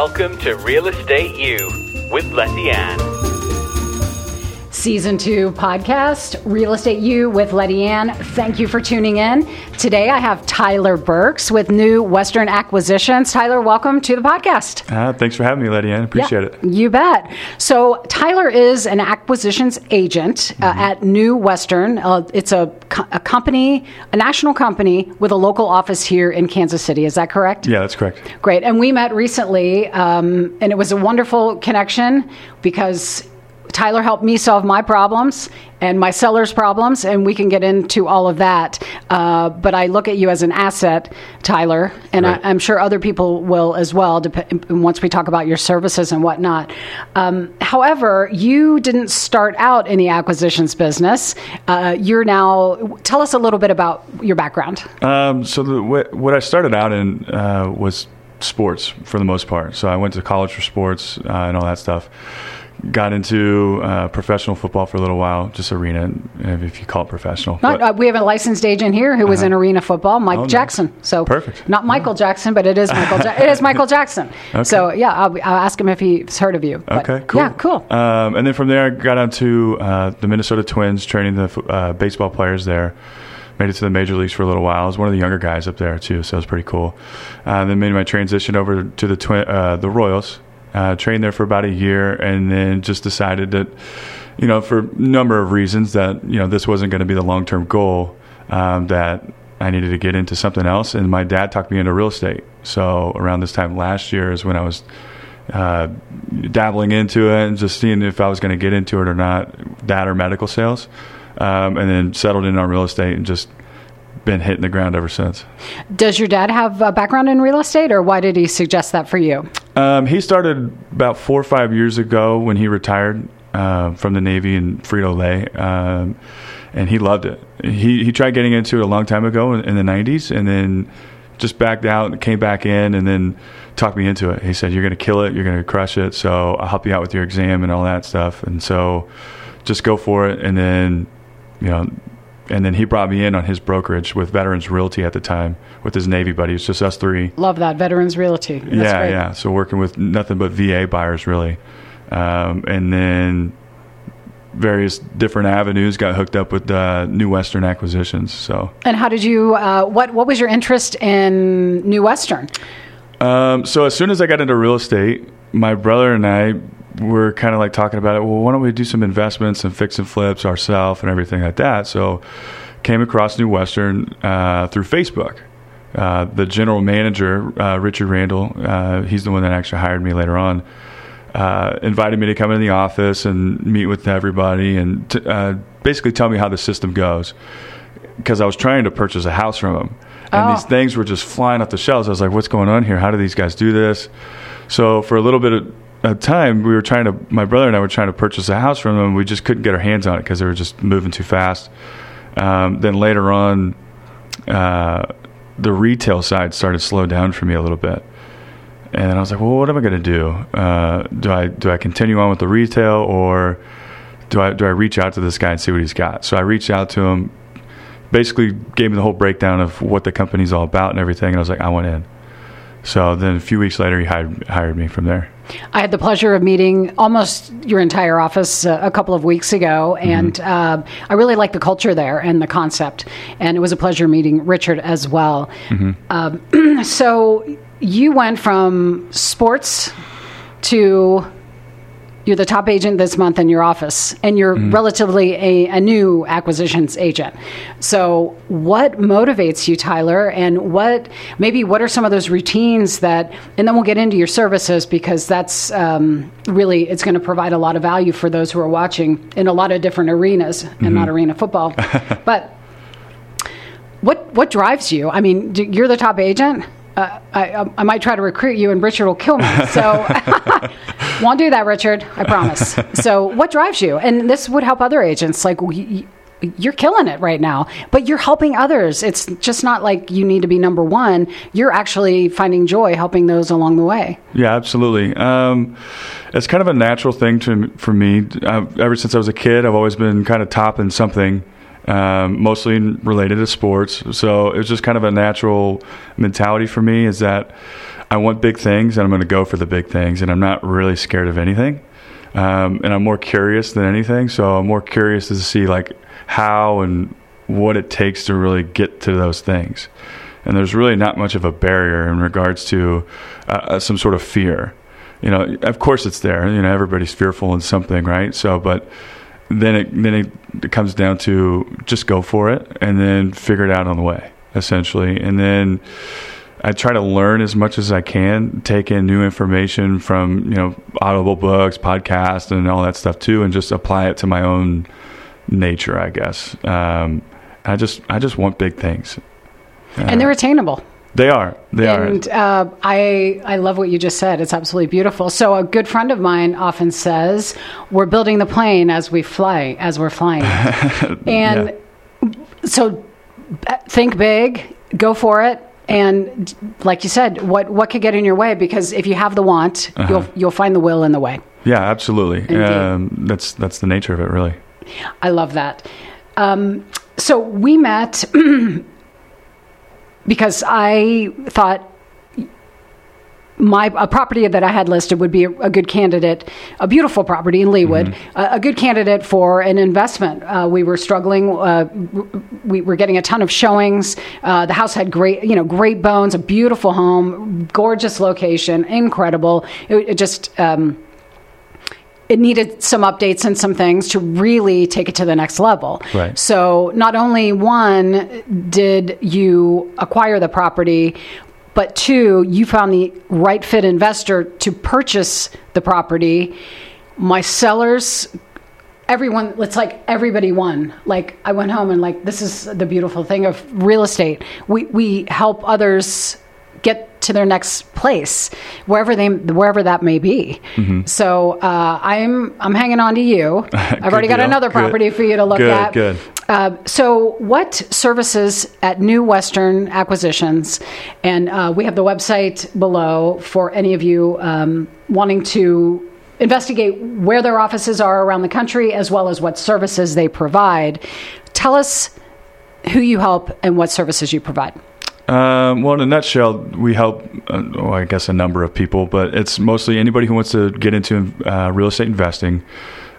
Welcome to Real Estate U with Letty Ann. Season two podcast, Real Estate U with Letty Ann. Thank you for tuning in. Today I have Tyler Burks with New Western Acquisitions. Tyler, welcome to the podcast. Uh, thanks for having me, Letty Ann. Appreciate Yeah, it. You bet. So, Tyler is an acquisitions agent uh, Mm-hmm. at New Western. Uh, it's a, co- a company, a national company with a local office here in Kansas City. Is that correct? Yeah, that's correct. Great. And we met recently, um, and it was a wonderful connection because Tyler helped me solve my problems and my seller's problems, and we can get into all of that. Uh, but I look at you as an asset, Tyler, and I, Right. I'm sure other people will as well dep- once we talk about your services and whatnot. Um, however, you didn't start out in the acquisitions business. Uh, you're now, tell us a little bit about your background. Um, so the, what, what I started out in uh, was sports for the most part. So I went to college for sports uh, and all that stuff. Got into uh, professional football for a little while, just arena, if you call it professional. Not, But- Uh-huh. uh, we have a licensed agent here who was in arena football, Mike Oh, nice. Jackson. So Perfect. Not Michael Jackson, but it is Michael. ja- it is Michael Jackson. Okay. So yeah, I'll, I'll ask him if he's heard of you. But, Okay, cool. Yeah, cool. Um, and then from there, I got onto uh, the Minnesota Twins, training the uh, baseball players there. Made it to the major leagues for a little while. I was one of the younger guys up there too, so it was pretty cool. Uh, then made my transition over to the twin, uh, the Royals. Uh, trained there for about a year, and then just decided that, you know, for a number of reasons, that you know this wasn't going to be the long term goal. Um, that I needed to get into something else, and my dad talked me into real estate. So around this time last year is when I was uh, dabbling into it and just seeing if I was going to get into it or not, that or medical sales, um, and then settled in on real estate and just been hitting the ground ever since. Does your dad have a background in real estate, or why did he suggest that for you? Um, he started about four or five years ago when he retired uh, from the Navy in Frito Lay, um, and he loved it. He he tried getting into it a long time ago in, in the '90s, and then just backed out and came back in, and then talked me into it. He said, "You're going to kill it. You're going to crush it. So I'll help you out with your exam and all that stuff." And so just go for it, and then you know. And then he brought me in on his brokerage with Veterans Realty at the time with his Navy buddy. It's just us three Love that Veterans Realty. That's yeah, great. yeah. So working with nothing but VA buyers, really, um, and then various different avenues. Got hooked up with uh, New Western acquisitions. So, And how did you? Uh, what What was your interest in New Western? um, so as soon as I got into real estate, my brother and I were kind of like talking about it. Well, why don't we do some investments and fix and flips ourselves and everything like that? So, came across New Western uh, through Facebook. Uh, the general manager, uh, Richard Randall, uh, he's the one that actually hired me later on. uh, invited me to come in the office and meet with everybody and t- uh, basically tell me how the system goes. Because I was trying to purchase a house from him, and Oh. these things were just flying off the shelves. I was like, "What's going on here? How do these guys do this?" So for a little bit of, of time, we were trying to. My brother and I were trying to purchase a house from them. We just couldn't get our hands on it because they were just moving too fast. Um, then later on, uh, the retail side started to slow down for me a little bit. And I was like, well, what am I going to do? Uh, do I do I continue on with the retail or do I do I reach out to this guy and see what he's got? So I reached out to him, basically gave me the whole breakdown of what the company's all about and everything, and I was like, I want in. So then a few weeks later, he hired hired me from there. I had the pleasure of meeting almost your entire office uh, a couple of weeks ago, and uh, I really like the culture there and the concept. And it was a pleasure meeting Richard as well. Um, so you went from sports to you're the top agent this month in your office, and you're relatively a, a new acquisitions agent. So, what motivates you, Tyler? And what maybe what are some of those routines that? And then we'll get into your services because that's um, really it's going to provide a lot of value for those who are watching in a lot of different arenas and not arena football. but what what drives you? I mean, you're the top agent. Uh, I, I might try to recruit you, and Richard will kill me. So, won't do that, Richard. I promise. so, what drives you? And this would help other agents. Like, y- you're killing it right now, but you're helping others. It's just not like you need to be number one. You're actually finding joy helping those along the way. Yeah, absolutely. Um, it's kind of a natural thing to for me. Uh, ever since I was a kid, I've always been kind of top in something. um, mostly related to sports. So it was just kind of a natural mentality for me is that I want big things and I'm going to go for the big things, and I'm not really scared of anything. Um, and I'm more curious than anything. So I'm more curious to see like how and what it takes to really get to those things. And there's really not much of a barrier in regards to uh, some sort of fear. You know, of course it's there. You know, everybody's fearful in something, right? So, but then it then it, it comes down to just go for it and then figure it out on the way, essentially. And then I try to learn as much as I can, take in new information from you know audible books, podcasts, and all that stuff too, and just apply it to my own nature, I guess. Um, I just I just want big things, and they're attainable. They are. They and, are. Uh, I I love what you just said. It's absolutely beautiful. So a good friend of mine often says, "We're building the plane as we fly, as we're flying." and yeah. so think big, go for it. And like you said, what what could get in your way? Because if you have the want, uh-huh. you'll you'll find the will in the way. Yeah, absolutely. Um, that's that's the nature of it, really. I love that. Um, so we met because I thought my a property that I had listed would be a, a good candidate, a beautiful property in Leawood, mm-hmm. a, a, good candidate for an investment. Uh, we were struggling. Uh, we were getting a ton of showings. Uh, the house had great, you know, great bones, a beautiful home, gorgeous location, incredible. It, it just. Um, it needed some updates and some things to really take it to the next level. Right. So not only one did you acquire the property, but two, you found the right fit investor to purchase the property. My sellers everyone it's like everybody won like i went home and like this is the beautiful thing of real estate we we help others get to their next place, wherever they wherever that may be. Mm-hmm. So uh, I'm I'm hanging on to you. I've already got another property good. for you to look good, at. Good. Uh, so, what services at New Western Acquisitions? And uh, we have the website below for any of you um, wanting to investigate where their offices are around the country, as well as what services they provide. Tell us who you help and what services you provide. Um, well, in a nutshell, we help, uh, well, I guess, a number of people, but it's mostly anybody who wants to get into uh, real estate investing,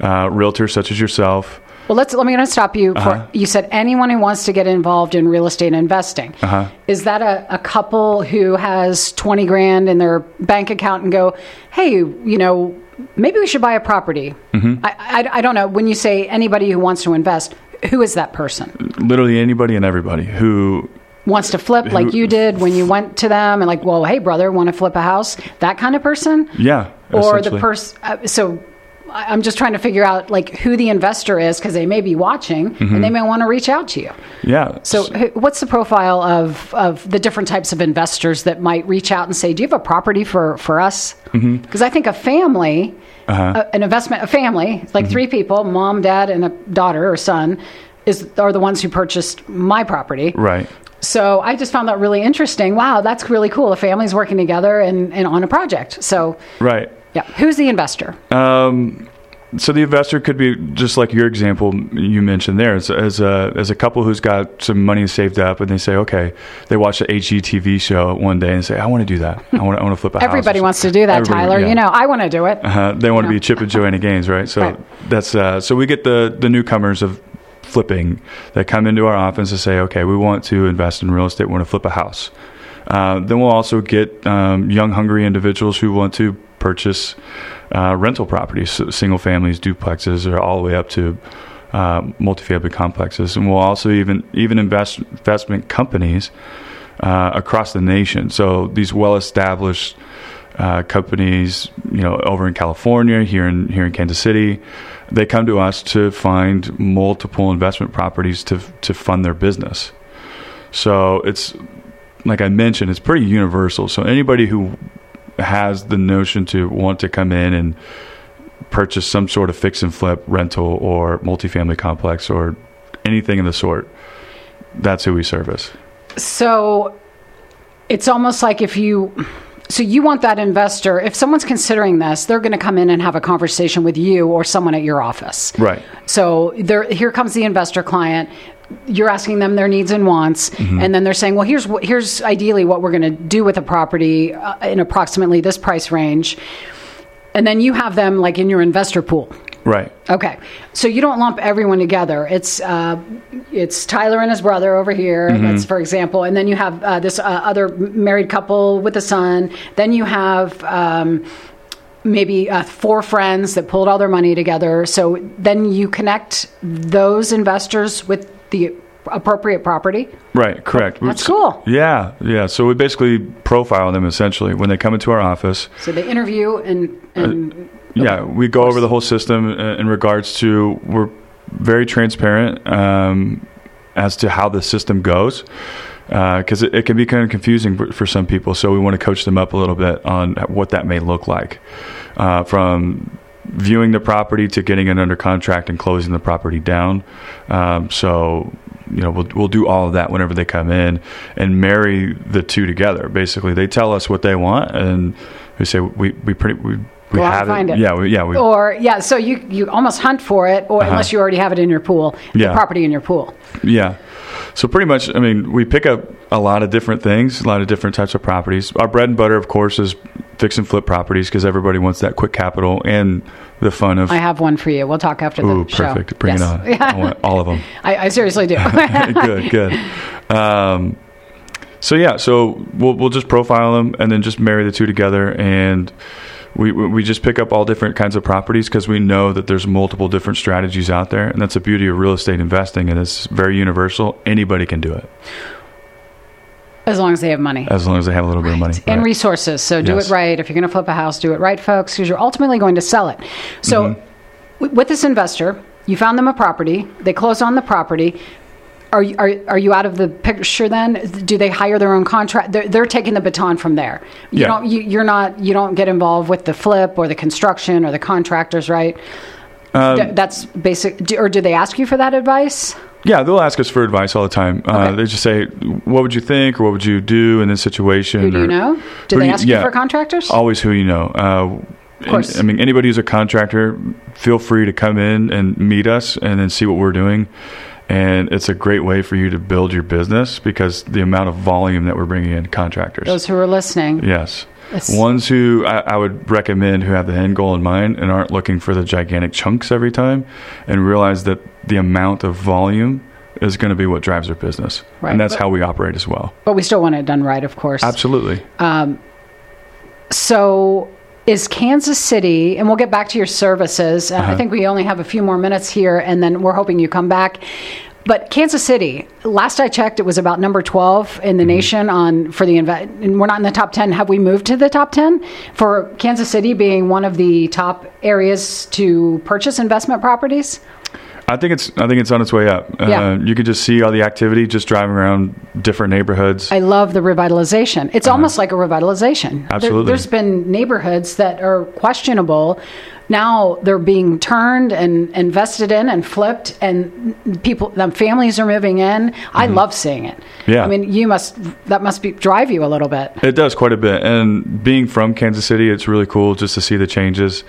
uh, realtors such as yourself. Well, let's. Let me going to stop you. For, uh-huh. You said anyone who wants to get involved in real estate investing. Uh-huh. Is that a, a couple who has twenty grand in their bank account and go, hey, you know, maybe we should buy a property? Mm-hmm. I, I, I don't know. When you say anybody who wants to invest, who is that person? Literally anybody and everybody who wants to flip like you did when you went to them and like, well, hey, brother, want to flip a house? That kind of person? Yeah. Or the person. Uh, so I'm just trying to figure out like who the investor is because they may be watching mm-hmm. and they may want to reach out to you. Yeah. So what's the profile of, of the different types of investors that might reach out and say, do you have a property for, for us? Because mm-hmm. I think a family, uh-huh. a, an investment, a family, like mm-hmm. three people, mom, dad, and a daughter or son, is are the ones who purchased my property. Right. So I just found that really interesting. Wow, that's really cool. A family's working together and, and on a project. So right, yeah. Who's the investor? Um, so the investor could be just like your example you mentioned there, as, as, a as a couple who's got some money saved up, and they say, okay, they watch the HGTV show one day and say, I want to do that. I want, I want to flip a Everybody wants to do that, Everybody, Tyler. Yeah. You know, I want to do it. Uh-huh. They want to be Chip and Joanna Gaines, right? So right. that's uh, so we get the the newcomers of flipping that come into our office and say, okay, we want to invest in real estate, we want to flip a house. Uh, then we'll also get um, young, hungry individuals who want to purchase uh, rental properties, so single families, duplexes, or all the way up to uh, multifamily complexes. And we'll also even even invest investment companies uh, across the nation. So these well established uh, companies, you know, over in California, here in here in Kansas City, they come to us to find multiple investment properties to to fund their business. So it's like I mentioned, it's pretty universal. So anybody who has the notion to want to come in and purchase some sort of fix and flip rental or multifamily complex or anything of the sort, that's who we service. So it's almost like if you so you want that investor, if someone's considering this, they're going to come in and have a conversation with you or someone at your office. Right. So there, here comes the investor client. you're asking them their needs and wants, and then they're saying, "Well, here's what, here's ideally what we're going to do with a property uh, in approximately this price range," and then you have them like in your investor pool. Right. Okay, so you don't lump everyone together. It's uh, it's Tyler and his brother over here. That's for example, and then you have uh, this uh, other married couple with a son. Then you have. Um, Maybe uh, four friends that pulled all their money together. So then you connect those investors with the appropriate property. Right, correct. That's cool. Yeah, yeah. So we basically profile them essentially when they come into our office. So they interview and, and Yeah, we go over the whole system uh, in regards to we're very transparent um, as to how the system goes because it, it can be kind of confusing for- for some people. So we want to coach them up a little bit on what that may look like uh, from viewing the property to getting it under contract and closing the property down. Um, so you know we'll we'll do all of that whenever they come in and marry the two together. Basically, they tell us what they want and we say we we pretty we. We Go have find it. Yeah, we, yeah. We, or yeah, so you you almost hunt for it, or unless you already have it in your pool, Yeah. the property in your pool. Yeah. So pretty much, I mean, we pick up a lot of different things, a lot of different types of properties. Our bread and butter, of course, is fix and flip properties because everybody wants that quick capital and the fun of. I have one for you. We'll talk after the Ooh, show. perfect. Bring Yes. it on. I want all of them. I, I seriously do. good, good. Um, so yeah, so we'll we'll just profile them and then just marry the two together, and we we just pick up all different kinds of properties because we know that there's multiple different strategies out there, and that's the beauty of real estate investing, and it's very universal. Anybody can do it as long as they have money. as long as they have a little bit of money. and Right. resources. So do Yes. it right. If you're going to flip a house, do it right, folks, because you're ultimately going to sell it. So Mm-hmm. w- with this investor, you found them a property. They close on the property. Are you, are, are you out of the picture then? Do they hire their own contract? They're, they're taking the baton from there. You Yeah. don't. You, you're not. You don't get involved with the flip or the construction or the contractors, right? Um, Th- That's basic. do- Or do they ask you for that advice? Yeah, they'll ask us for advice all the time. Uh, They just say, "What would you think, or what would you do in this situation?" Who do you know? Do they do ask you for contractors? Always who you know. Uh, course. I mean, anybody who's a contractor, feel free to come in and meet us, and then see what we're doing. And it's a great way for you to build your business because the amount of volume that we're bringing in contractors. Those who are listening. Yes. It's- Ones who I, I would recommend who have the end goal in mind and aren't looking for the gigantic chunks every time and realize that the amount of volume is going to be what drives their business. Right. And that's But- how we operate as well. But we still want it done right, of course. Absolutely. Um, so is Kansas City, and we'll get back to your services. Uh, Uh-huh. I think we only have a few more minutes here, and then we're hoping you come back. But Kansas City, last I checked, it was about number 12 in Mm-hmm. the nation on for the inve- and we're not in the top 10. Have we moved to the top 10 for Kansas City being one of the top areas to purchase investment properties? I think it's I think it's on its way up. Yeah. Uh, you can just see all the activity just driving around different neighborhoods. I love the revitalization. It's almost like a revitalization. Absolutely. There, has been neighborhoods that are questionable. Now they're being turned and invested in and flipped, and people, the families are moving in. I love seeing it. Mm-hmm. Yeah. I mean, you must that must be drive you a little bit. It does quite a bit. And being from Kansas City, it's really cool just to see the changes,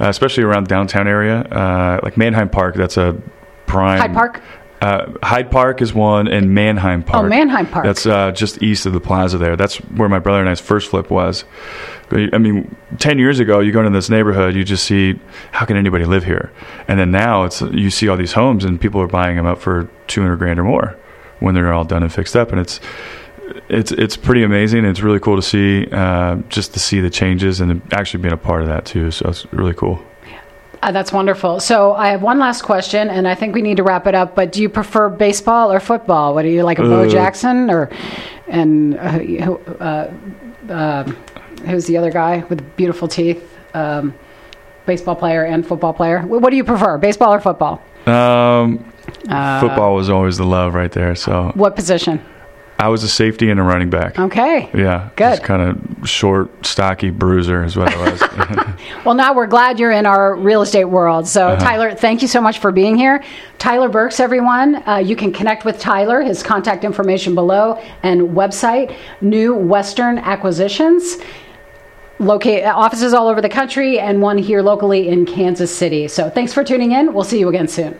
uh, especially around downtown area. Uh, like Manheim Park, that's a prime. Hyde Park. Uh, Hyde Park is one, and Manheim Park. Oh, Manheim Park. That's uh, just east of the plaza there. That's where my brother and I's first flip was. I mean, 10 years ago, you go into this neighborhood, you just see, how can anybody live here? And then now it's you see all these homes, and people are buying them up for 200 grand or more when they're all done and fixed up. And it's it's it's pretty amazing. It's really cool to see, uh, just to see the changes and actually being a part of that too. So it's really cool. Uh, that's wonderful. So I have one last question, and I think we need to wrap it up. But do you prefer baseball or football? What do you like, a Bo Uh, Jackson or and uh, uh, uh, who's the other guy with beautiful teeth? Um, baseball player and football player. What do you prefer, baseball or football? Um, Uh, football was always the love right there. So What position? I was a safety and a running back. Okay. Yeah, Good. Just kind of short, stocky bruiser is what I was. Well, now we're glad you're in our real estate world. So, Uh-huh. Tyler, thank you so much for being here. Tyler Burks, everyone. Uh, you can connect with Tyler, his contact information below, and website, New Western Acquisitions. Locate offices all over the country and one here locally in Kansas City. So, thanks for tuning in. We'll see you again soon.